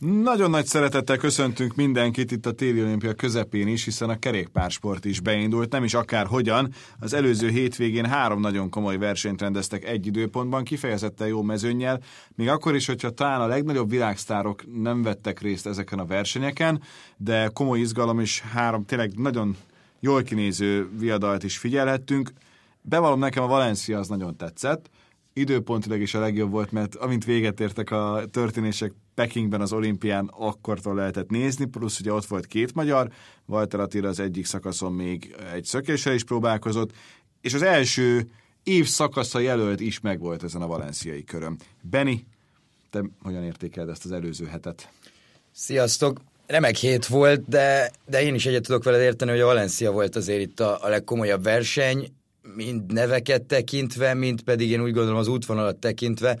Nagyon nagy szeretettel köszöntünk mindenkit itt a téli olimpia közepén is, hiszen a kerékpársport is beindult, nem is akár hogyan. Az előző hétvégén három nagyon komoly versenyt rendeztek egy időpontban, kifejezetten jó mezőnnyel, még akkor is, hogyha talán a legnagyobb világsztárok nem vettek részt ezeken a versenyeken, de komoly izgalom is három tényleg nagyon jól kinéző viadalt is figyelhettünk. Bevallom nekem a Valencia az nagyon tetszett, időpontilag is a legjobb volt, mert amint véget értek a történések Pekingben az olimpián, akkortól lehetett nézni, plusz ugye ott volt két magyar, Walter Attila az egyik szakaszon még egy szökéssel is próbálkozott, és az első év szakasza jelölt is megvolt ezen a valenciai körön. Benny, te hogyan értékeled ezt az előző hetet? Sziasztok! Remek hét volt, de, de én is egyet tudok veled érteni, hogy a Valencia volt azért itt a, a legkomolyabb verseny, mind neveket tekintve, mind pedig én úgy gondolom az útvonalat tekintve.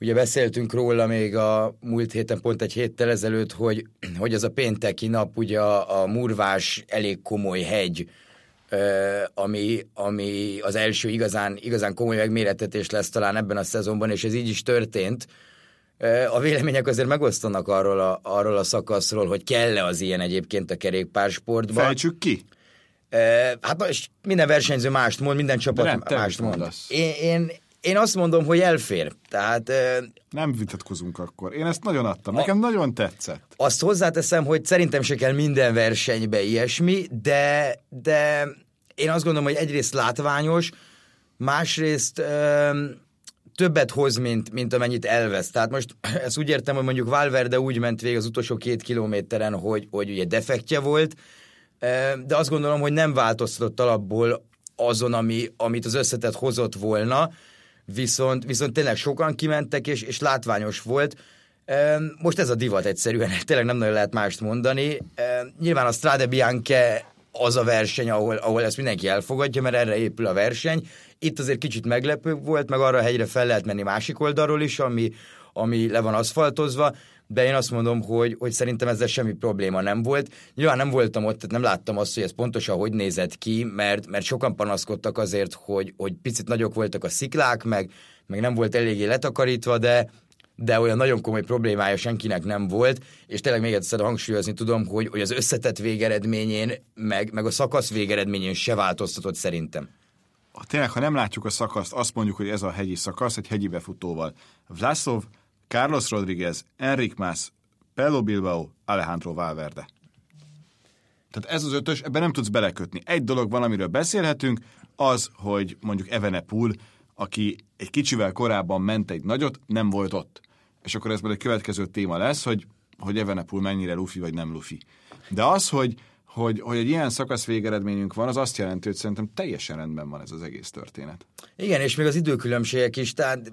Ugye beszéltünk róla még a múlt héten, pont egy héttel ezelőtt, hogy, hogy az a pénteki nap, ugye a, a Murvás elég komoly hegy, ami, ami az első igazán, igazán komoly megméretetés lesz talán ebben a szezonban, és ez így is történt. A vélemények azért megosztanak arról a, arról a szakaszról, hogy kell-e az ilyen egyébként a kerékpársportban. Fejtsük ki! Hát most minden versenyző mást mond, minden csapat nem, mást mond. Én, én, én azt mondom, hogy elfér. Tehát, nem vitatkozunk akkor. Én ezt nagyon adtam. Nekem a, nagyon tetszett. Azt hozzáteszem, hogy szerintem se kell minden versenybe ilyesmi, de, de én azt gondolom, hogy egyrészt látványos, másrészt ö, többet hoz, mint, mint amennyit elvesz. Tehát most ezt úgy értem, hogy mondjuk Valverde úgy ment végig az utolsó két kilométeren, hogy, hogy ugye defektje volt, de azt gondolom, hogy nem változtatott alapból azon, ami, amit az összetett hozott volna, viszont, viszont tényleg sokan kimentek, és, és látványos volt. Most ez a divat egyszerűen, tényleg nem nagyon lehet mást mondani. Nyilván a Strade Bianche az a verseny, ahol, ahol ezt mindenki elfogadja, mert erre épül a verseny. Itt azért kicsit meglepő volt, meg arra a hegyre fel lehet menni másik oldalról is, ami, ami le van aszfaltozva, de én azt mondom, hogy, hogy szerintem ezzel semmi probléma nem volt. Nyilván nem voltam ott, tehát nem láttam azt, hogy ez pontosan hogy nézett ki, mert, mert sokan panaszkodtak azért, hogy, hogy picit nagyok voltak a sziklák, meg, meg nem volt eléggé letakarítva, de, de olyan nagyon komoly problémája senkinek nem volt, és tényleg még egyszer hangsúlyozni tudom, hogy, hogy az összetett végeredményén, meg, meg a szakasz végeredményén se változtatott szerintem. Tényleg, ha nem látjuk a szakaszt, azt mondjuk, hogy ez a hegyi szakasz egy hegyi befutóval. Vlasov Carlos Rodriguez, Enric Mas, Pello Bilbao, Alejandro Valverde. Tehát ez az ötös, ebben nem tudsz belekötni. Egy dolog van, amiről beszélhetünk, az, hogy mondjuk Evenepul, aki egy kicsivel korábban ment egy nagyot, nem volt ott. És akkor ez majd egy következő téma lesz, hogy, hogy Evenepul mennyire lufi vagy nem lufi. De az, hogy hogy, hogy egy ilyen szakasz végeredményünk van, az azt jelenti, hogy szerintem teljesen rendben van ez az egész történet. Igen, és még az időkülönbségek is. Tehát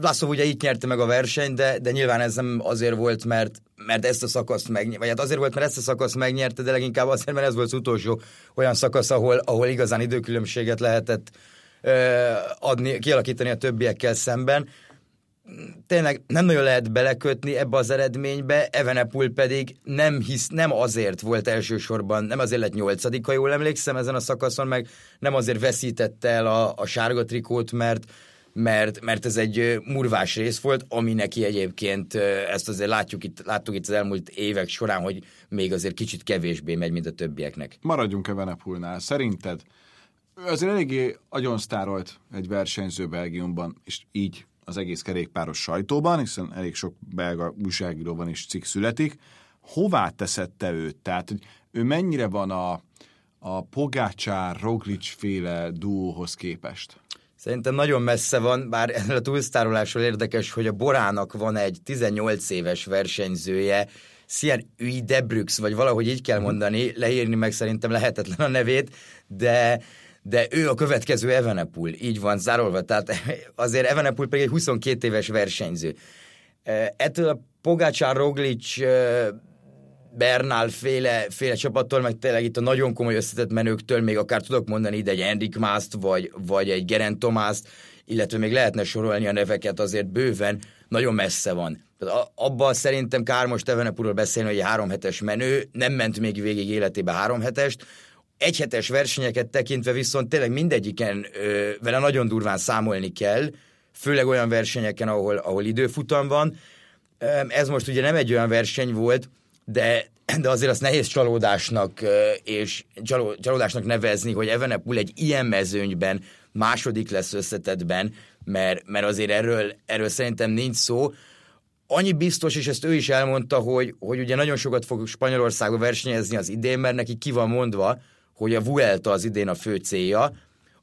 László ugye itt nyerte meg a versenyt, de, de nyilván ez nem azért volt, mert, mert ezt a szakaszt megnyerte, vagy hát azért volt, mert ezt a szakaszt megnyerte, de leginkább azért, mert ez volt az utolsó olyan szakasz, ahol, ahol igazán időkülönbséget lehetett adni, kialakítani a többiekkel szemben tényleg nem nagyon lehet belekötni ebbe az eredménybe, Evenepul pedig nem hisz, nem azért volt elsősorban, nem azért lett nyolcadik, ha jól emlékszem ezen a szakaszon, meg nem azért veszítette el a, a sárga trikót, mert mert, mert ez egy murvás rész volt, ami neki egyébként, ezt azért látjuk itt, láttuk itt az elmúlt évek során, hogy még azért kicsit kevésbé megy, mint a többieknek. Maradjunk Evenepulnál. Szerinted azért eléggé agyonsztárolt egy versenyző Belgiumban, és így az egész kerékpáros sajtóban, hiszen elég sok belga újságíróban is cikk születik. Hová teszed te őt? Tehát, hogy ő mennyire van a, a Pogácsár, Roglic féle duóhoz képest? Szerintem nagyon messze van, bár ennél a túlsztárolásról érdekes, hogy a Borának van egy 18 éves versenyzője, Szian Ui Debrux, vagy valahogy így kell mhm. mondani, leírni meg szerintem lehetetlen a nevét, de de ő a következő Evenepul, így van zárolva, tehát azért Evenepul pedig egy 22 éves versenyző. Ettől a Pogácsár, Roglic, Bernál féle, féle csapattól, meg tényleg itt a nagyon komoly összetett menőktől még akár tudok mondani ide egy Enrik Mászt, vagy, vagy egy Geren Tomászt, illetve még lehetne sorolni a neveket azért bőven, nagyon messze van. Abban szerintem kár most Evenepurról beszélni, hogy egy három hetes menő, nem ment még végig életébe három hetest, egyhetes versenyeket tekintve viszont tényleg mindegyiken ö, vele nagyon durván számolni kell, főleg olyan versenyeken, ahol, ahol időfutam van. Ez most ugye nem egy olyan verseny volt, de, de azért azt nehéz csalódásnak és csaló, csalódásnak nevezni, hogy Evenepul egy ilyen mezőnyben második lesz összetetben, mert, mert azért erről, erről szerintem nincs szó. Annyi biztos, és ezt ő is elmondta, hogy, hogy ugye nagyon sokat fog Spanyolországba versenyezni az idén, mert neki ki van mondva, hogy a Vuelta az idén a fő célja,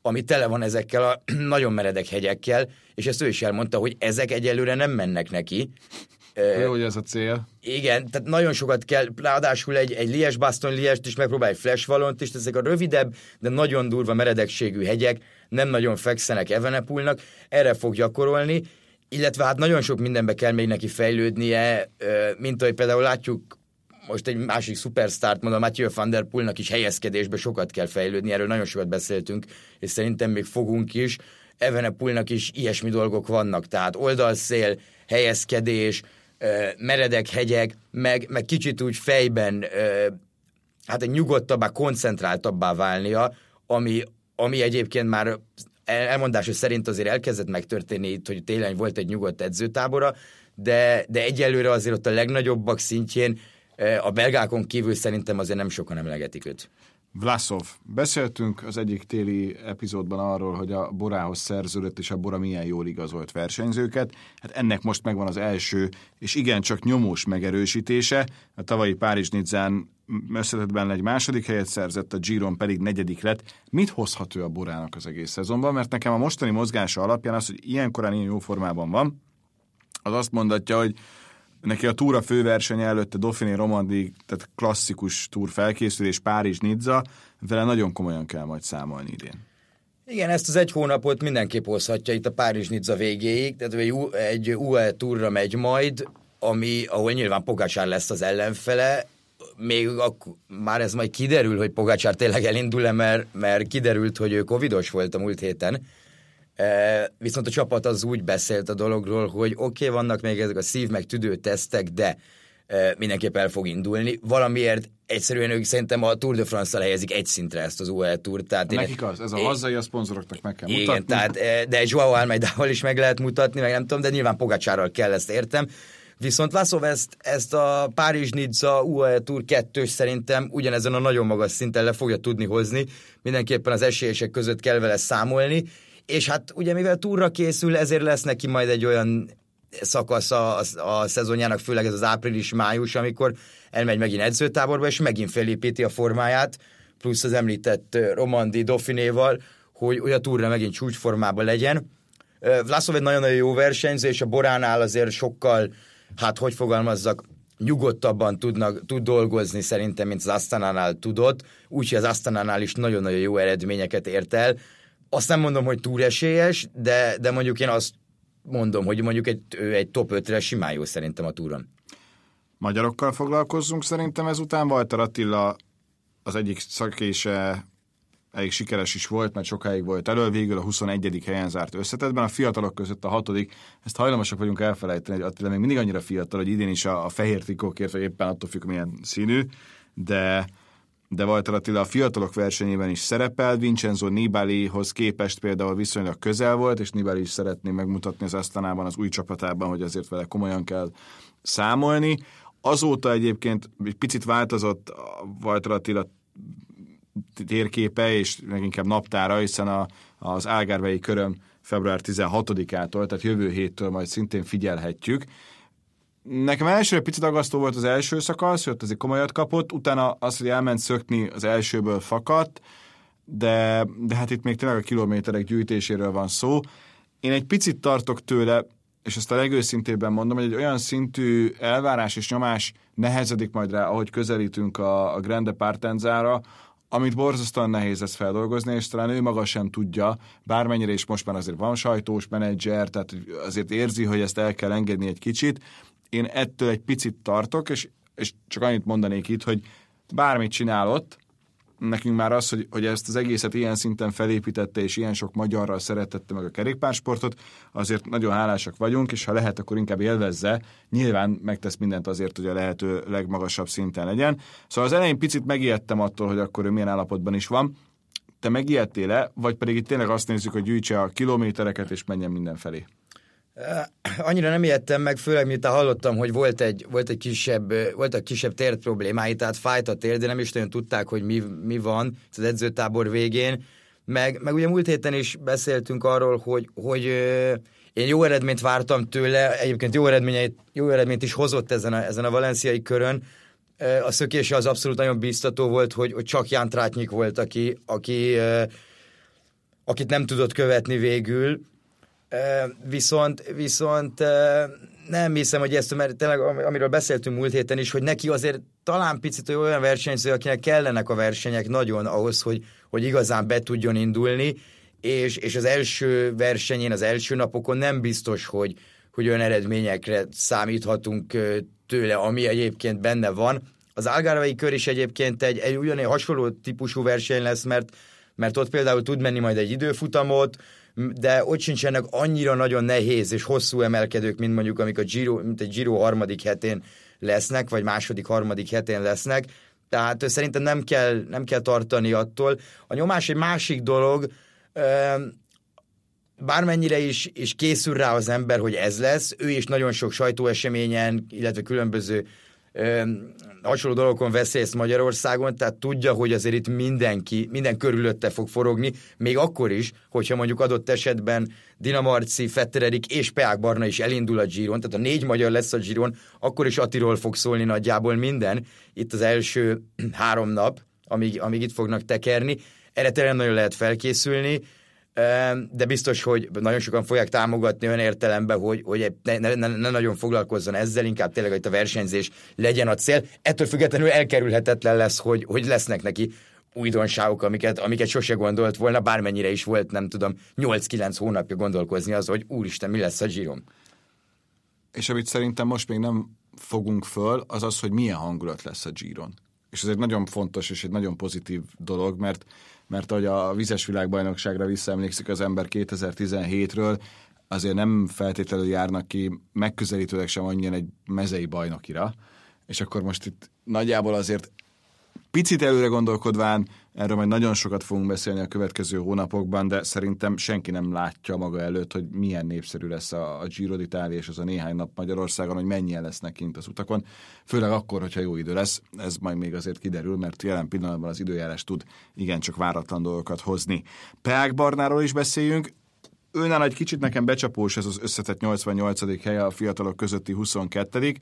ami tele van ezekkel a nagyon meredek hegyekkel, és ezt ő is elmondta, hogy ezek egyelőre nem mennek neki. Jó, hogy ez a cél. Igen, tehát nagyon sokat kell, ráadásul egy, egy lies baston liest is megpróbál egy flash valont is, ezek a rövidebb, de nagyon durva meredekségű hegyek nem nagyon fekszenek Evenepulnak, erre fog gyakorolni, illetve hát nagyon sok mindenbe kell még neki fejlődnie, mint ahogy például látjuk most egy másik szupersztárt mondom, Mathieu van der Poelnak is helyezkedésbe sokat kell fejlődni, erről nagyon sokat beszéltünk, és szerintem még fogunk is. Evenepulnak is ilyesmi dolgok vannak, tehát oldalszél, helyezkedés, meredek hegyek, meg, meg kicsit úgy fejben hát egy nyugodtabbá, koncentráltabbá válnia, ami, ami egyébként már elmondása szerint azért elkezdett megtörténni itt, hogy télen volt egy nyugodt edzőtábora, de, de egyelőre azért ott a legnagyobbak szintjén a belgákon kívül szerintem azért nem sokan emlegetik őt. Vlasov. Beszéltünk az egyik téli epizódban arról, hogy a Borához szerződött, és a Bora milyen jól igazolt versenyzőket. Hát ennek most megvan az első, és igencsak nyomós megerősítése. A tavalyi párizs nidzán összetetben egy második helyet szerzett, a Giron pedig negyedik lett. Mit hozhat ő a Borának az egész szezonban? Mert nekem a mostani mozgása alapján az, hogy ilyen korán ilyen jó formában van, az azt mondatja, hogy Neki a túra főverseny előtte Dauphiné Romandi, tehát klasszikus túr felkészülés, Párizs, Nizza, vele nagyon komolyan kell majd számolni idén. Igen, ezt az egy hónapot mindenképp hozhatja itt a Párizs Nizza végéig, tehát egy, egy UE túra megy majd, ami, ahol nyilván Pogácsár lesz az ellenfele, még ak- már ez majd kiderül, hogy Pogácsár tényleg elindul-e, mert, mert kiderült, hogy ő covidos volt a múlt héten, Viszont a csapat az úgy beszélt a dologról, hogy oké, okay, vannak még ezek a szív meg tüdő tesztek, de mindenképp el fog indulni. Valamiért egyszerűen ők szerintem a Tour de France-szal helyezik egy szintre ezt az UL Tour. Tehát Nekik az, ez a hazai a szponzoroknak meg kell igen, mutatni. Tehát, de Joao Almeidával is meg lehet mutatni, meg nem tudom, de nyilván Pogacsárral kell, ezt értem. Viszont László ezt, ezt a Párizs-Nizza UAE Tour 2 szerintem ugyanezen a nagyon magas szinten le fogja tudni hozni. Mindenképpen az esélyesek között kell vele számolni, és hát ugye mivel túra készül, ezért lesz neki majd egy olyan szakasz a, a, szezonjának, főleg ez az április-május, amikor elmegy megint edzőtáborba, és megint felépíti a formáját, plusz az említett Romandi Dauphinéval, hogy, hogy a túra megint csúcsformában legyen. Vlasov egy nagyon-nagyon jó versenyző, és a Boránál azért sokkal, hát hogy fogalmazzak, nyugodtabban tudnak, tud dolgozni szerintem, mint az Asztanánál tudott, úgyhogy az Asztanánál is nagyon-nagyon jó eredményeket ért el azt nem mondom, hogy túl esélyes, de, de mondjuk én azt mondom, hogy mondjuk egy, egy top 5-re simán jó szerintem a túron. Magyarokkal foglalkozzunk szerintem ezután. Walter Attila az egyik szakése elég sikeres is volt, mert sokáig volt elő, végül a 21. helyen zárt összetetben, a fiatalok között a hatodik, ezt hajlamosak vagyunk elfelejteni, hogy Attila még mindig annyira fiatal, hogy idén is a, a fehér trikókért, vagy éppen attól függ, milyen színű, de de Walter Attila a fiatalok versenyében is szerepel, Vincenzo Nibalihoz képest például viszonylag közel volt, és Nibali is szeretné megmutatni az Asztanában, az új csapatában, hogy azért vele komolyan kell számolni. Azóta egyébként egy picit változott Walter Attila térképe, és leginkább naptára, hiszen a, az Ágárvei köröm február 16-ától, tehát jövő héttől majd szintén figyelhetjük, Nekem elsőre picit agasztó volt az első szakasz, hogy ott azért komolyat kapott, utána az, hogy elment szökni, az elsőből fakadt, de, de hát itt még tényleg a kilométerek gyűjtéséről van szó. Én egy picit tartok tőle, és ezt a legőszintébben mondom, hogy egy olyan szintű elvárás és nyomás nehezedik majd rá, ahogy közelítünk a, a Grande Partenzára, amit borzasztóan nehéz ezt feldolgozni, és talán ő maga sem tudja, bármennyire is most már azért van sajtós menedzser, tehát azért érzi, hogy ezt el kell engedni egy kicsit, én ettől egy picit tartok, és, és csak annyit mondanék itt, hogy bármit csinálott, nekünk már az, hogy, hogy ezt az egészet ilyen szinten felépítette, és ilyen sok magyarral szeretette meg a kerékpársportot, azért nagyon hálásak vagyunk, és ha lehet, akkor inkább élvezze. Nyilván megtesz mindent azért, hogy a lehető legmagasabb szinten legyen. Szóval az elején picit megijedtem attól, hogy akkor ő milyen állapotban is van. Te megijedtél-e, vagy pedig itt tényleg azt nézzük, hogy gyűjtse a kilométereket, és menjen mindenfelé? Annyira nem ijedtem meg, főleg miután hallottam, hogy volt egy, volt egy kisebb, voltak kisebb tért problémái, tehát fájt a tér, de nem is nagyon tudták, hogy mi, mi van az edzőtábor végén. Meg, meg ugye múlt héten is beszéltünk arról, hogy, hogy én jó eredményt vártam tőle, egyébként jó, eredményeit, jó eredményt is hozott ezen a, ezen a valenciai körön. A szökése az abszolút nagyon biztató volt, hogy, hogy csak Ján Trátnyik volt, aki, aki, akit nem tudott követni végül, Viszont, viszont nem hiszem, hogy ezt, mert tényleg amiről beszéltünk múlt héten is, hogy neki azért talán picit olyan versenyző, akinek kellenek a versenyek nagyon ahhoz, hogy, hogy igazán be tudjon indulni, és, és az első versenyén, az első napokon nem biztos, hogy, hogy olyan eredményekre számíthatunk tőle, ami egyébként benne van. Az Algarvei kör is egyébként egy, egy ugyanilyen hasonló típusú verseny lesz, mert, mert ott például tud menni majd egy időfutamot, de ott sincsenek annyira nagyon nehéz és hosszú emelkedők, mint mondjuk amik a Giro, mint egy Giro harmadik hetén lesznek, vagy második, harmadik hetén lesznek. Tehát szerintem nem kell, nem kell tartani attól. A nyomás egy másik dolog, bármennyire is, is készül rá az ember, hogy ez lesz, ő is nagyon sok sajtóeseményen, illetve különböző hasonló dolgokon vesz Magyarországon, tehát tudja, hogy azért itt mindenki, minden körülötte fog forogni, még akkor is, hogyha mondjuk adott esetben Dinamarci, Fetteredik és Peák Barna is elindul a Giron, tehát a négy magyar lesz a Giron, akkor is Attiról fog szólni nagyjából minden, itt az első három nap, amíg, amíg itt fognak tekerni, erre tényleg nagyon lehet felkészülni, de biztos, hogy nagyon sokan fogják támogatni olyan értelemben, hogy, hogy ne, ne, ne nagyon foglalkozzon ezzel, inkább tényleg, hogy a versenyzés legyen a cél. Ettől függetlenül elkerülhetetlen lesz, hogy, hogy lesznek neki újdonságok, amiket, amiket sose gondolt volna, bármennyire is volt, nem tudom, 8-9 hónapja gondolkozni az, hogy úristen, mi lesz a zsírom. És amit szerintem most még nem fogunk föl, az az, hogy milyen hangulat lesz a Giron. És ez egy nagyon fontos és egy nagyon pozitív dolog, mert mert ahogy a vizes világbajnokságra visszaemlékszik az ember 2017-ről, azért nem feltétlenül járnak ki megközelítőleg sem annyian egy mezei bajnokira, és akkor most itt nagyjából azért picit előre gondolkodván, erről majd nagyon sokat fogunk beszélni a következő hónapokban, de szerintem senki nem látja maga előtt, hogy milyen népszerű lesz a, a Giro d'Italia és az a néhány nap Magyarországon, hogy mennyien lesznek kint az utakon, főleg akkor, hogyha jó idő lesz, ez majd még azért kiderül, mert jelen pillanatban az időjárás tud igencsak váratlan dolgokat hozni. Peák Barnáról is beszéljünk, Őnál egy kicsit nekem becsapós ez az összetett 88. helye a fiatalok közötti 22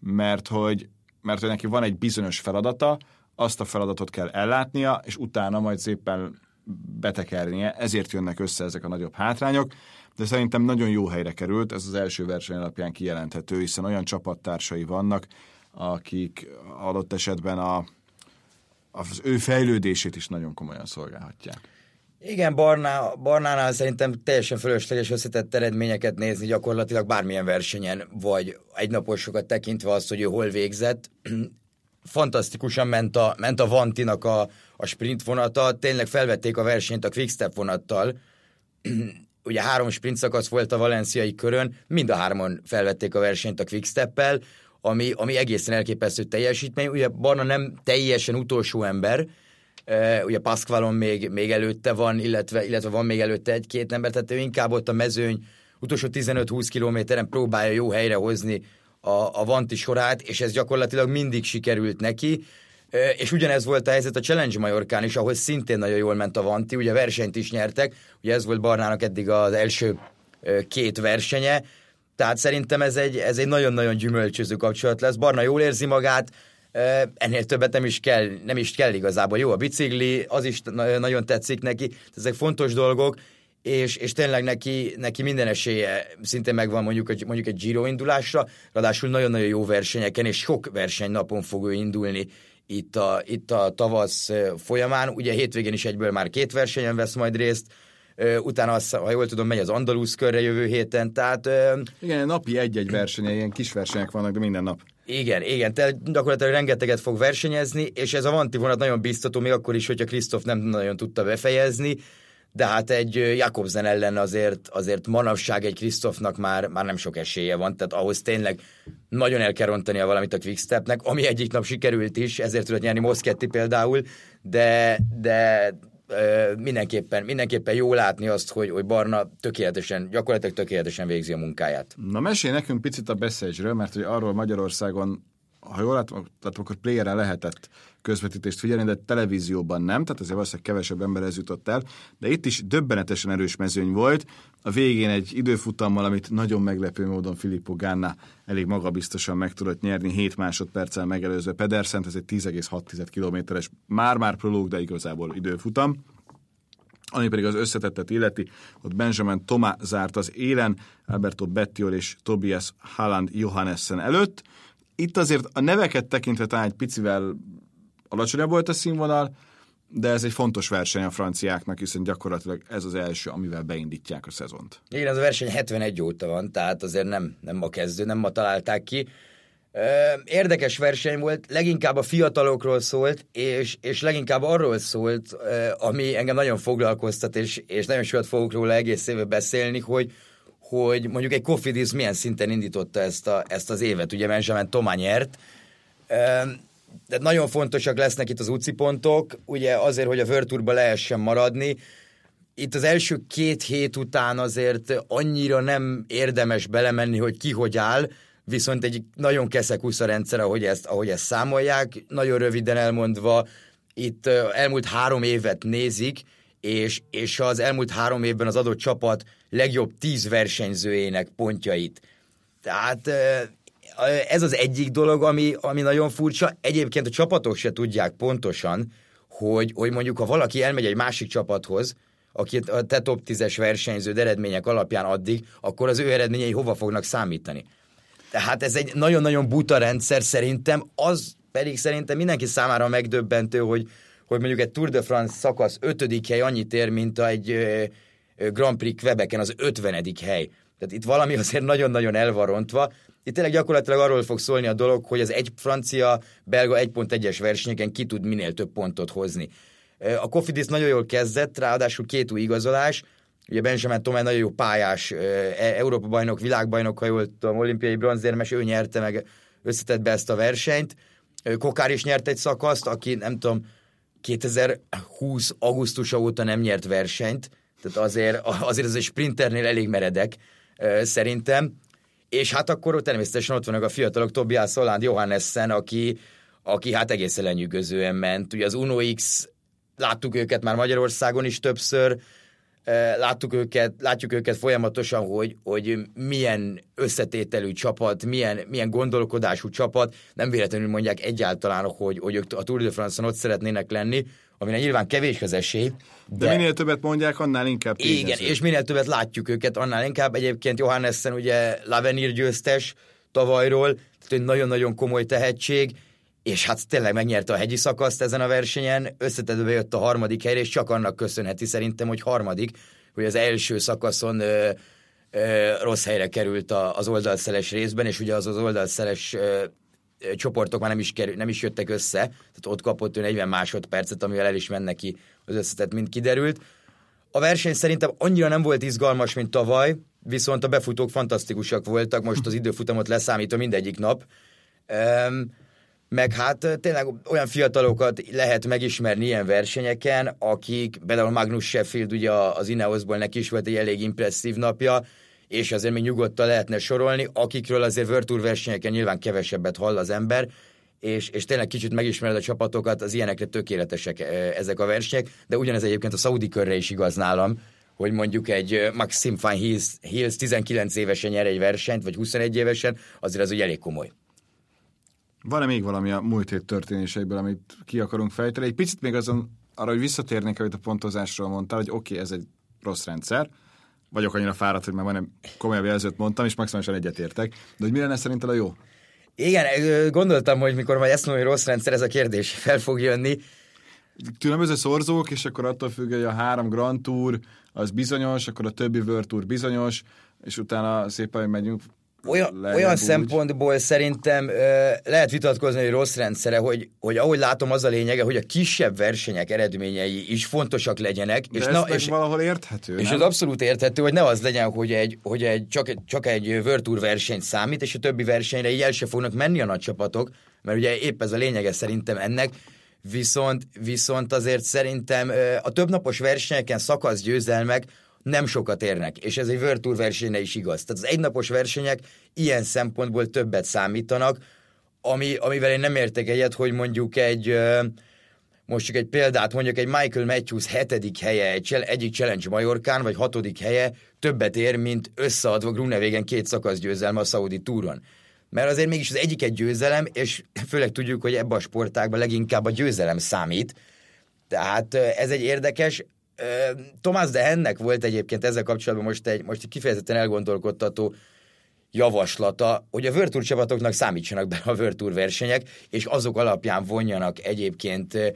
mert hogy, mert hogy neki van egy bizonyos feladata, azt a feladatot kell ellátnia, és utána majd szépen betekernie, ezért jönnek össze ezek a nagyobb hátrányok, de szerintem nagyon jó helyre került, ez az első verseny alapján kijelenthető, hiszen olyan csapattársai vannak, akik adott esetben a, az ő fejlődését is nagyon komolyan szolgálhatják. Igen, Barná, Barnánál szerintem teljesen fölösleges összetett eredményeket nézni gyakorlatilag bármilyen versenyen, vagy egynaposokat tekintve azt, hogy ő hol végzett fantasztikusan ment a, ment a Vantinak a, a sprint vonata, tényleg felvették a versenyt a Quickstep vonattal, ugye három sprint szakasz volt a valenciai körön, mind a hárman felvették a versenyt a Quickstep-el, ami, ami egészen elképesztő teljesítmény. Ugye Barna nem teljesen utolsó ember, ugye Pasqualon még, még előtte van, illetve, illetve van még előtte egy-két ember, tehát ő inkább ott a mezőny utolsó 15-20 kilométeren próbálja jó helyre hozni a, a Vanti sorát, és ez gyakorlatilag mindig sikerült neki. És ugyanez volt a helyzet a Challenge Majorkán is, ahol szintén nagyon jól ment a Vanti, ugye versenyt is nyertek, ugye ez volt Barnának eddig az első két versenye, tehát szerintem ez egy, ez egy nagyon-nagyon gyümölcsöző kapcsolat lesz. Barna jól érzi magát, ennél többet nem is kell, nem is kell igazából. Jó a bicikli, az is nagyon tetszik neki, ezek fontos dolgok, és, és tényleg neki, neki minden esélye szinte megvan mondjuk, egy, mondjuk egy Giro indulásra, ráadásul nagyon-nagyon jó versenyeken, és sok versenynapon fog ő indulni itt a, itt a tavasz folyamán. Ugye hétvégén is egyből már két versenyen vesz majd részt, utána, az, ha jól tudom, megy az Andalusz körre jövő héten, tehát... Igen, napi egy-egy verseny, ilyen kis versenyek vannak, de minden nap. Igen, igen, tehát gyakorlatilag rengeteget fog versenyezni, és ez a Vanti vonat nagyon biztató, még akkor is, hogyha Krisztof nem nagyon tudta befejezni, de hát egy Jakobsen ellen azért, azért manapság egy Krisztofnak már, már nem sok esélye van, tehát ahhoz tényleg nagyon el kell rontania valamit a Quickstepnek, ami egyik nap sikerült is, ezért tudott nyerni Moszketti például, de, de mindenképpen, mindenképpen jó látni azt, hogy, hogy Barna tökéletesen, gyakorlatilag tökéletesen végzi a munkáját. Na mesélj nekünk picit a beszélésről, mert hogy arról Magyarországon ha jól látom, tehát akkor playeren lehetett közvetítést figyelni, de televízióban nem, tehát azért valószínűleg kevesebb emberhez jutott el, de itt is döbbenetesen erős mezőny volt. A végén egy időfutammal, amit nagyon meglepő módon Filippo Ganna elég magabiztosan meg tudott nyerni, 7 másodperccel megelőzve Pedersent, ez egy 10,6 kilométeres már-már prológ, de igazából időfutam. Ami pedig az összetettet illeti, ott Benjamin Toma zárt az élen, Alberto Bettiol és Tobias Halland Johannessen előtt. Itt azért a neveket tekintve talán egy picivel alacsonyabb volt a színvonal, de ez egy fontos verseny a franciáknak, hiszen gyakorlatilag ez az első, amivel beindítják a szezont. Igen, ez a verseny 71 óta van, tehát azért nem, nem ma kezdő, nem ma találták ki. Érdekes verseny volt, leginkább a fiatalokról szólt, és, és leginkább arról szólt, ami engem nagyon foglalkoztat, és, és nagyon sokat fogok róla egész évben beszélni, hogy, hogy mondjuk egy Kofidis milyen szinten indította ezt, a, ezt az évet. Ugye Benjamin Tomá nyert, de nagyon fontosak lesznek itt az UCI pontok, ugye azért, hogy a Virturba lehessen maradni. Itt az első két hét után azért annyira nem érdemes belemenni, hogy ki hogy áll, viszont egy nagyon keszek rendszer, ahogy ezt, ahogy ezt számolják. Nagyon röviden elmondva, itt elmúlt három évet nézik, és, és az elmúlt három évben az adott csapat legjobb tíz versenyzőjének pontjait. Tehát ez az egyik dolog, ami, ami nagyon furcsa. Egyébként a csapatok se tudják pontosan, hogy, hogy mondjuk ha valaki elmegy egy másik csapathoz, aki a te top 10-es versenyző eredmények alapján addig, akkor az ő eredményei hova fognak számítani. Tehát ez egy nagyon-nagyon buta rendszer szerintem, az pedig szerintem mindenki számára megdöbbentő, hogy, hogy mondjuk egy Tour de France szakasz ötödik hely annyit ér, mint egy Grand Prix Quebecen az ötvenedik hely. Tehát itt valami azért nagyon-nagyon el van rontva. Itt tényleg gyakorlatilag arról fog szólni a dolog, hogy az egy francia, belga 1.1-es versenyeken ki tud minél több pontot hozni. A Cofidis nagyon jól kezdett, ráadásul két új igazolás, Ugye Benjamin Tomé nagyon jó pályás, e, Európa bajnok, világbajnok, ha jól tudom, olimpiai bronzérmes, ő nyerte meg, összetett be ezt a versenyt. Kokár is nyert egy szakaszt, aki nem tudom, 2020 augusztusa óta nem nyert versenyt, tehát azért, azért az egy sprinternél elég meredek, szerintem. És hát akkor természetesen ott vannak a fiatalok, Tobias Holland Johannessen, aki, aki hát egészen lenyűgözően ment. Ugye az Uno X, láttuk őket már Magyarországon is többször, láttuk őket, látjuk őket folyamatosan, hogy, hogy milyen összetételű csapat, milyen, milyen gondolkodású csapat, nem véletlenül mondják egyáltalán, hogy, hogy ők a Tour de France-on ott szeretnének lenni, aminek nyilván kevés az esély. De, de minél többet mondják, annál inkább tényező. Igen, és minél többet látjuk őket, annál inkább. Egyébként Johannessen ugye Lavenir győztes tavalyról, tehát egy nagyon-nagyon komoly tehetség, és hát tényleg megnyerte a hegyi szakaszt ezen a versenyen, összetetőbe jött a harmadik helyre, és csak annak köszönheti szerintem, hogy harmadik, hogy az első szakaszon ö, ö, rossz helyre került a, az oldalszeles részben, és ugye az az oldalszeles ö, csoportok már nem is, kerül, nem is jöttek össze, tehát ott kapott ő 40 másodpercet, amivel el is menne neki az összetett, mint kiderült. A verseny szerintem annyira nem volt izgalmas, mint tavaly, viszont a befutók fantasztikusak voltak, most az időfutamot leszámítva mindegyik nap. Um, meg hát tényleg olyan fiatalokat lehet megismerni ilyen versenyeken, akik, például Magnus Sheffield, ugye az Ineosból neki is volt egy elég impresszív napja, és azért még nyugodtan lehetne sorolni, akikről azért World versenyeken nyilván kevesebbet hall az ember, és, és tényleg kicsit megismered a csapatokat, az ilyenekre tökéletesek ezek a versenyek, de ugyanez egyébként a szaudi körre is igaz nálam, hogy mondjuk egy Maxim Van Hills, Hills 19 évesen nyer egy versenyt, vagy 21 évesen, azért az ugye elég komoly. Van-e még valami a múlt hét történéseiből, amit ki akarunk fejteni? Egy picit még azon arra, hogy visszatérnék, amit a pontozásról mondtál, hogy oké, okay, ez egy rossz rendszer, vagyok annyira fáradt, hogy már majdnem komolyabb jelzőt mondtam, és maximálisan egyetértek. De hogy mi lenne szerinted a jó? Igen, gondoltam, hogy mikor majd ezt mondom, hogy rossz rendszer, ez a kérdés fel fog jönni. Különböző szorzók, és akkor attól függ, hogy a három Grand Tour az bizonyos, akkor a többi World Tour bizonyos, és utána szépen megyünk olyan, olyan szempontból szerintem ö, lehet vitatkozni, hogy rossz rendszere, hogy, hogy ahogy látom, az a lényege, hogy a kisebb versenyek eredményei is fontosak legyenek. De és, ez na, és, valahol érthető, és nem? ez abszolút érthető, hogy ne az legyen, hogy, egy, hogy egy, csak, csak egy World Tour verseny számít, és a többi versenyre így el se fognak menni a nagy csapatok, mert ugye épp ez a lényege szerintem ennek, viszont, viszont azért szerintem a többnapos versenyeken szakasz győzelmek nem sokat érnek, és ez egy World Tour versenyre is igaz. Tehát az egynapos versenyek ilyen szempontból többet számítanak, ami, amivel én nem értek egyet, hogy mondjuk egy, most csak egy példát mondjuk, egy Michael Matthews hetedik helye egy, egyik Challenge Majorkán, vagy hatodik helye többet ér, mint összeadva Grunewagen két szakasz győzelme a Saudi túron. Mert azért mégis az egyik egy győzelem, és főleg tudjuk, hogy ebben a sportágban leginkább a győzelem számít. Tehát ez egy érdekes. Ö, Thomas de Hennek volt egyébként ezzel kapcsolatban most egy, most egy kifejezetten elgondolkodtató javaslata, hogy a Tour csapatoknak számítsanak be a Tour versenyek, és azok alapján vonjanak egyébként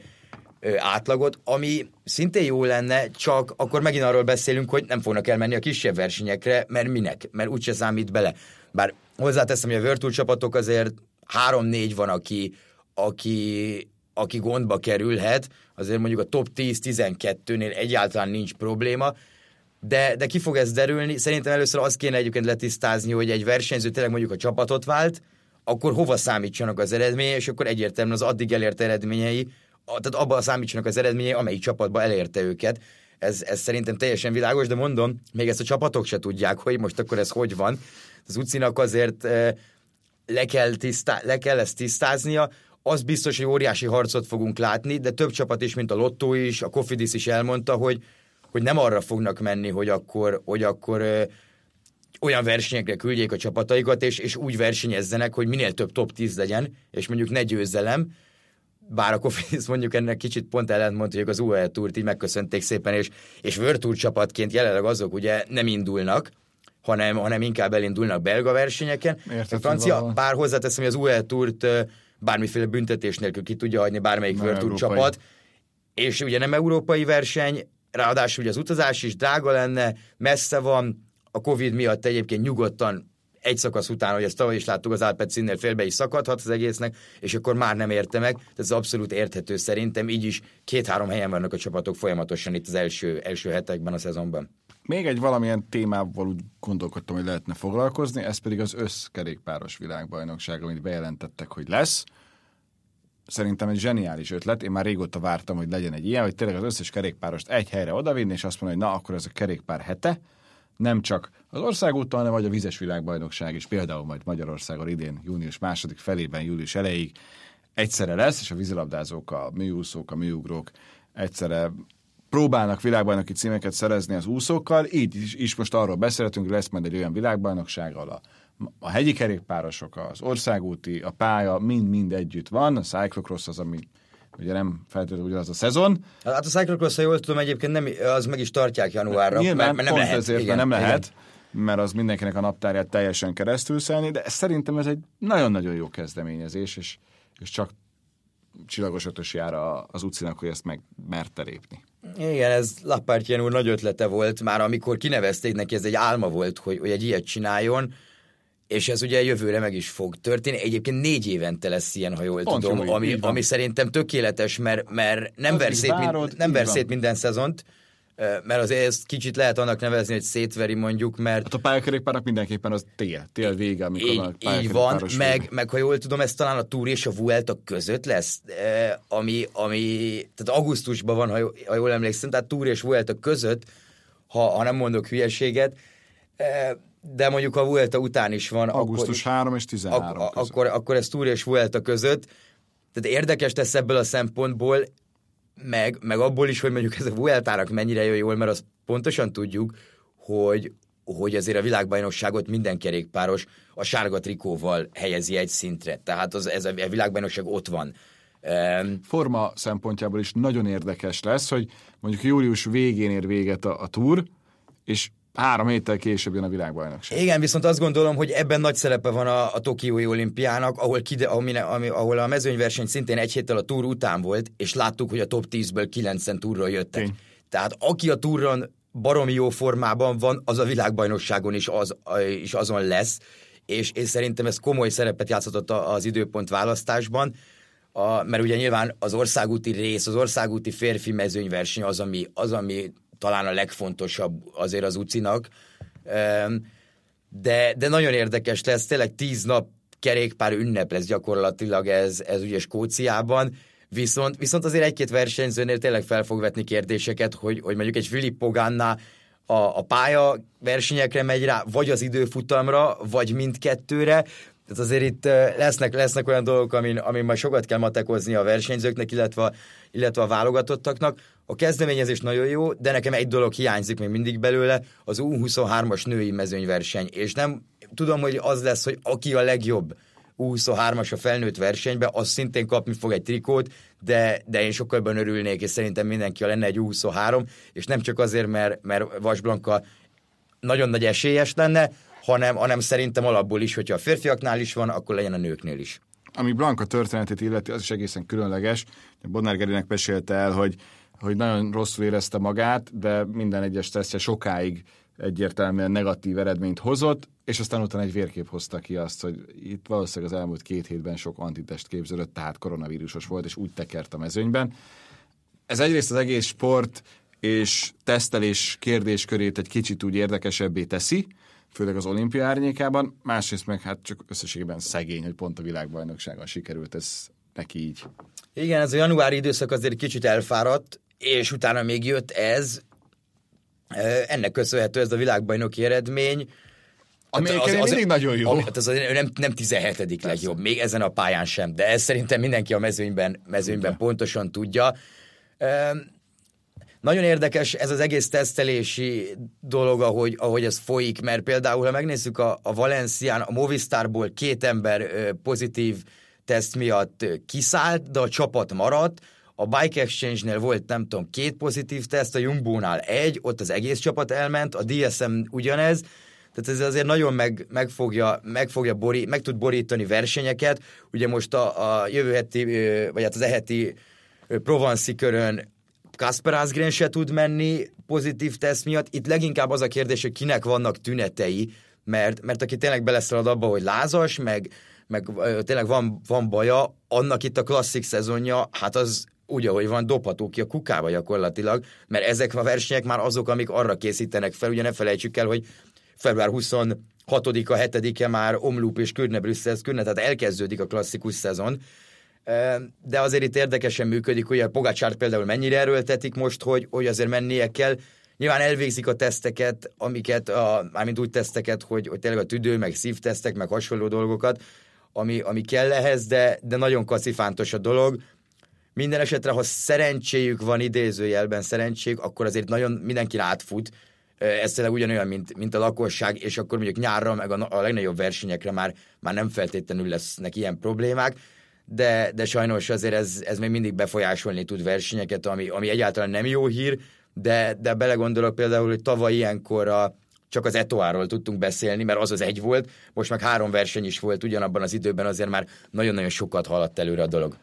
átlagot, ami szintén jó lenne, csak akkor megint arról beszélünk, hogy nem fognak elmenni a kisebb versenyekre, mert minek? Mert úgyse számít bele. Bár hozzáteszem, hogy a Tour csapatok azért három-négy van, aki, aki, aki gondba kerülhet, azért mondjuk a top 10-12-nél egyáltalán nincs probléma, de, de ki fog ez derülni? Szerintem először azt kéne egyébként letisztázni, hogy egy versenyző tényleg mondjuk a csapatot vált, akkor hova számítsanak az eredményei, és akkor egyértelműen az addig elért eredményei, tehát abban számítsanak az eredményei, amelyik csapatba elérte őket. Ez, ez szerintem teljesen világos, de mondom, még ezt a csapatok se tudják, hogy most akkor ez hogy van. Az Ucinak azért eh, le kell, tisztá, le kell ezt tisztáznia. Az biztos, hogy óriási harcot fogunk látni, de több csapat is, mint a Lotto is, a Cofidis is elmondta, hogy, hogy nem arra fognak menni, hogy akkor, hogy akkor ö, olyan versenyekre küldjék a csapataikat, és, és úgy versenyezzenek, hogy minél több top 10 legyen, és mondjuk ne győzelem, bár a Cofidis mondjuk ennek kicsit pont ellentmond, hogy az UAE Tourt így megköszönték szépen, és, és World csapatként jelenleg azok ugye nem indulnak, hanem, hanem inkább elindulnak belga versenyeken. Értető a francia, valahol. bár hozzáteszem, hogy az UE Tourt bármiféle büntetés nélkül ki tudja hagyni bármelyik európai. csapat, és ugye nem európai verseny, ráadásul ugye az utazás is drága lenne, messze van, a Covid miatt egyébként nyugodtan egy szakasz után, hogy ezt tavaly is láttuk, az Alpecin-nél félbe is szakadhat az egésznek, és akkor már nem érte meg. Tehát ez abszolút érthető szerintem, így is két-három helyen vannak a csapatok folyamatosan itt az első, első hetekben a szezonban. Még egy valamilyen témával úgy gondolkodtam, hogy lehetne foglalkozni, ez pedig az összkerékpáros világbajnokság, amit bejelentettek, hogy lesz. Szerintem egy zseniális ötlet. Én már régóta vártam, hogy legyen egy ilyen, hogy tényleg az összes kerékpárost egy helyre odavinni, és azt mondani, hogy na, akkor ez a kerékpár hete, nem csak az országúton, hanem vagy a vizes világbajnokság is, például majd Magyarországon idén június második felében, július elejéig egyszerre lesz, és a vízilabdázók, a műúszók, a műugrók egyszerre próbálnak világbajnoki címeket szerezni az úszókkal, így is, is most arról beszélhetünk, hogy lesz majd egy olyan világbajnokság, ahol a, a hegyi kerékpárosok, az országúti, a pálya mind-mind együtt van, a cyclocross az, ami ugye nem feltétlenül ugyanaz a szezon. Hát a Cyclocross, ha jól tudom, egyébként nem, az meg is tartják januárra. Nyilván, mert, mert nem pont lehet. ezért, igen, mert nem igen. lehet, mert az mindenkinek a naptárját teljesen keresztül szelni, de szerintem ez egy nagyon-nagyon jó kezdeményezés, és, és csak csillagos ötös jár az utcinak, hogy ezt meg merte lépni. Igen, ez Lapártján úr nagy ötlete volt, már amikor kinevezték neki, ez egy álma volt, hogy, hogy egy ilyet csináljon, és ez ugye jövőre meg is fog történni. Egyébként négy évente lesz ilyen, ha jól Pont tudom, jó, ami, ami szerintem tökéletes, mert, mert nem, Addig ver szét, várod, mind, nem így ver van. szét minden szezont, mert azért ezt kicsit lehet annak nevezni, hogy szétveri mondjuk, mert Hát a pályakerékpárnak mindenképpen az tél, tél vége, amikor így, a így van, pályakerékpáros meg, vége. meg ha jól tudom, ez talán a Tour és a Vuelta között lesz, ami, ami tehát augusztusban van, ha jól, ha jól emlékszem, tehát Tour és Vuelta között, ha, ha nem mondok hülyeséget, de mondjuk a Vuelta után is van. Augusztus 3 és 13 ak- között. akkor, akkor ez Tour és Vuelta között. Tehát érdekes lesz ebből a szempontból, meg, meg abból is, hogy mondjuk ez a Vueltának mennyire jön jól, mert azt pontosan tudjuk, hogy, hogy azért a világbajnokságot minden kerékpáros a sárga trikóval helyezi egy szintre. Tehát az, ez a, a világbajnokság ott van. Um, forma szempontjából is nagyon érdekes lesz, hogy mondjuk július végén ér véget a, a túr, és három héttel később jön a világbajnokság. Igen, viszont azt gondolom, hogy ebben nagy szerepe van a, a Tokiói olimpiának, ahol, kide, ami, ami, ahol a mezőnyverseny szintén egy héttel a túr után volt, és láttuk, hogy a top 10-ből 9 túrról jöttek. Tény. Tehát aki a túron baromi jó formában van, az a világbajnokságon is, az, is azon lesz, és, és szerintem ez komoly szerepet játszhatott az időpont választásban, a, mert ugye nyilván az országúti rész, az országúti férfi mezőnyverseny az, ami, az, ami talán a legfontosabb azért az UCI-nak, de, de nagyon érdekes lesz, tényleg tíz nap kerékpár ünnep lesz gyakorlatilag ez, ez ugye Skóciában, viszont, viszont azért egy-két versenyzőnél tényleg fel fog vetni kérdéseket, hogy, hogy mondjuk egy Filip Pogánna a, a pálya versenyekre megy rá, vagy az időfutamra, vagy mindkettőre, tehát azért itt lesznek, lesznek olyan dolgok, amin, amin majd sokat kell matekozni a versenyzőknek, illetve, illetve a válogatottaknak. A kezdeményezés nagyon jó, de nekem egy dolog hiányzik még mindig belőle, az U23-as női mezőnyverseny, és nem tudom, hogy az lesz, hogy aki a legjobb U23-as a felnőtt versenybe, az szintén kapni fog egy trikót, de, de én sokkal jobban örülnék, és szerintem mindenki a lenne egy U23, és nem csak azért, mert, mert Vasblanka nagyon nagy esélyes lenne, hanem, hanem szerintem alapból is, hogyha a férfiaknál is van, akkor legyen a nőknél is. Ami Blanka történetét illeti, az is egészen különleges. Bonner Gerinek mesélte el, hogy, hogy nagyon rosszul érezte magát, de minden egyes tesztje sokáig egyértelműen negatív eredményt hozott, és aztán utána egy vérkép hozta ki azt, hogy itt valószínűleg az elmúlt két hétben sok antitest képződött, tehát koronavírusos volt, és úgy tekert a mezőnyben. Ez egyrészt az egész sport és tesztelés kérdéskörét egy kicsit úgy érdekesebbé teszi, főleg az olimpia árnyékában, másrészt meg hát csak összességében szegény, hogy pont a világbajnokságon sikerült ez neki így. Igen, ez a januári időszak azért kicsit elfáradt, és utána még jött ez, ennek köszönhető ez a világbajnoki eredmény, ami hát az, az, mindig nagyon jó. Hát az, az nem, nem 17. Persze. legjobb, még ezen a pályán sem, de ezt szerintem mindenki a mezőnyben, mezőnyben pontosan tudja. Nagyon érdekes ez az egész tesztelési dolog, ahogy, ahogy ez folyik, mert például, ha megnézzük a, a Valencián, a Movistarból két ember pozitív teszt miatt kiszállt, de a csapat maradt, a Bike Exchange-nél volt, nem tudom, két pozitív teszt, a Jumbo-nál egy, ott az egész csapat elment, a DSM ugyanez, tehát ez azért nagyon meg, meg, fogja, meg, fogja bori, meg tud borítani versenyeket. Ugye most a, a jövő heti, vagy hát az eheti Provanci körön Kasper Asgren se tud menni pozitív teszt miatt. Itt leginkább az a kérdés, hogy kinek vannak tünetei, mert, mert aki tényleg beleszalad abba, hogy lázas, meg, meg tényleg van, van baja, annak itt a klasszik szezonja, hát az úgy, ahogy van, dobható ki a kukába gyakorlatilag, mert ezek a versenyek már azok, amik arra készítenek fel, ugye ne felejtsük el, hogy február 26 a 7-e már Omloop és Körne Brüsszel, tehát elkezdődik a klasszikus szezon, de azért itt érdekesen működik, hogy a Pogácsárt például mennyire erőltetik most, hogy, hogy azért mennie kell. Nyilván elvégzik a teszteket, amiket, a, mármint úgy teszteket, hogy, hogy tényleg a tüdő, meg szívtesztek, meg hasonló dolgokat, ami, ami kell ehhez, de, de nagyon kacifántos a dolog. Minden esetre, ha szerencséjük van idézőjelben szerencséjük, akkor azért nagyon mindenki átfut, ez tényleg ugyanolyan, mint, mint a lakosság, és akkor mondjuk nyárra, meg a, a legnagyobb versenyekre már, már nem feltétlenül lesznek ilyen problémák. De, de sajnos azért ez, ez még mindig befolyásolni tud versenyeket, ami, ami egyáltalán nem jó hír, de, de belegondolok például, hogy tavaly ilyenkor a, csak az Etoáról tudtunk beszélni, mert az az egy volt, most meg három verseny is volt ugyanabban az időben, azért már nagyon-nagyon sokat haladt előre a dolog.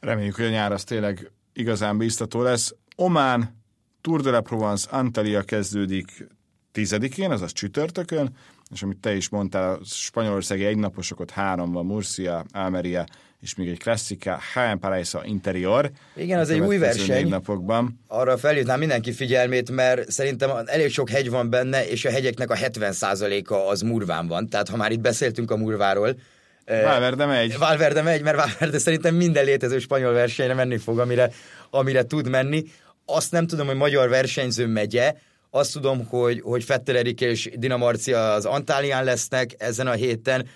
Reméljük, hogy a nyár az tényleg igazán biztató lesz. Omán, Tour de la Provence, Antalya kezdődik tizedikén, azaz csütörtökön, és amit te is mondtál, a spanyolországi egynaposokat három van, Murcia, Almeria, és még egy klasszika, Jaén Paraíso Interior. Igen, az egy új verseny. Napokban. Arra felhívnám mindenki figyelmét, mert szerintem elég sok hegy van benne, és a hegyeknek a 70%-a az murván van. Tehát ha már itt beszéltünk a murváról, Valverde megy. Valverde megy, mert Valverde szerintem minden létező spanyol versenyre menni fog, amire, amire tud menni. Azt nem tudom, hogy magyar versenyző megye, azt tudom, hogy, hogy Fetter Erik és Dina Marcia az Antálián lesznek ezen a héten,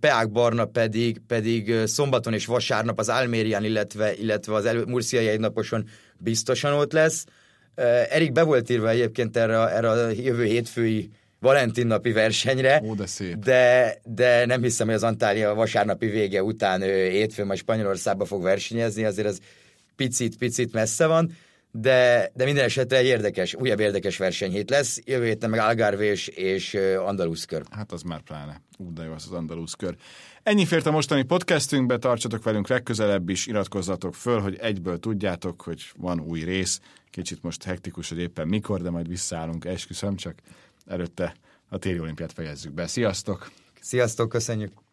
Peák Barna pedig, pedig szombaton és vasárnap az Almérián, illetve, illetve az elő, Murciai egynaposon biztosan ott lesz. Erik be volt írva egyébként erre, erre a jövő hétfői Valentin napi versenyre, Ó, de, szép. de, de nem hiszem, hogy az Antália vasárnapi vége után hétfőn majd Spanyolországba fog versenyezni, azért ez picit-picit messze van de, de minden esetre egy érdekes, újabb érdekes versenyhét lesz. Jövő héten meg Algarve és, és Andalusz kör. Hát az már pláne. Ú, de jó az az Andalusz kör. Ennyi fért a mostani podcastünkbe, tartsatok velünk legközelebb is, iratkozzatok föl, hogy egyből tudjátok, hogy van új rész. Kicsit most hektikus, hogy éppen mikor, de majd visszaállunk, esküszöm, csak előtte a téli olimpiát fejezzük be. Sziasztok! Sziasztok, köszönjük!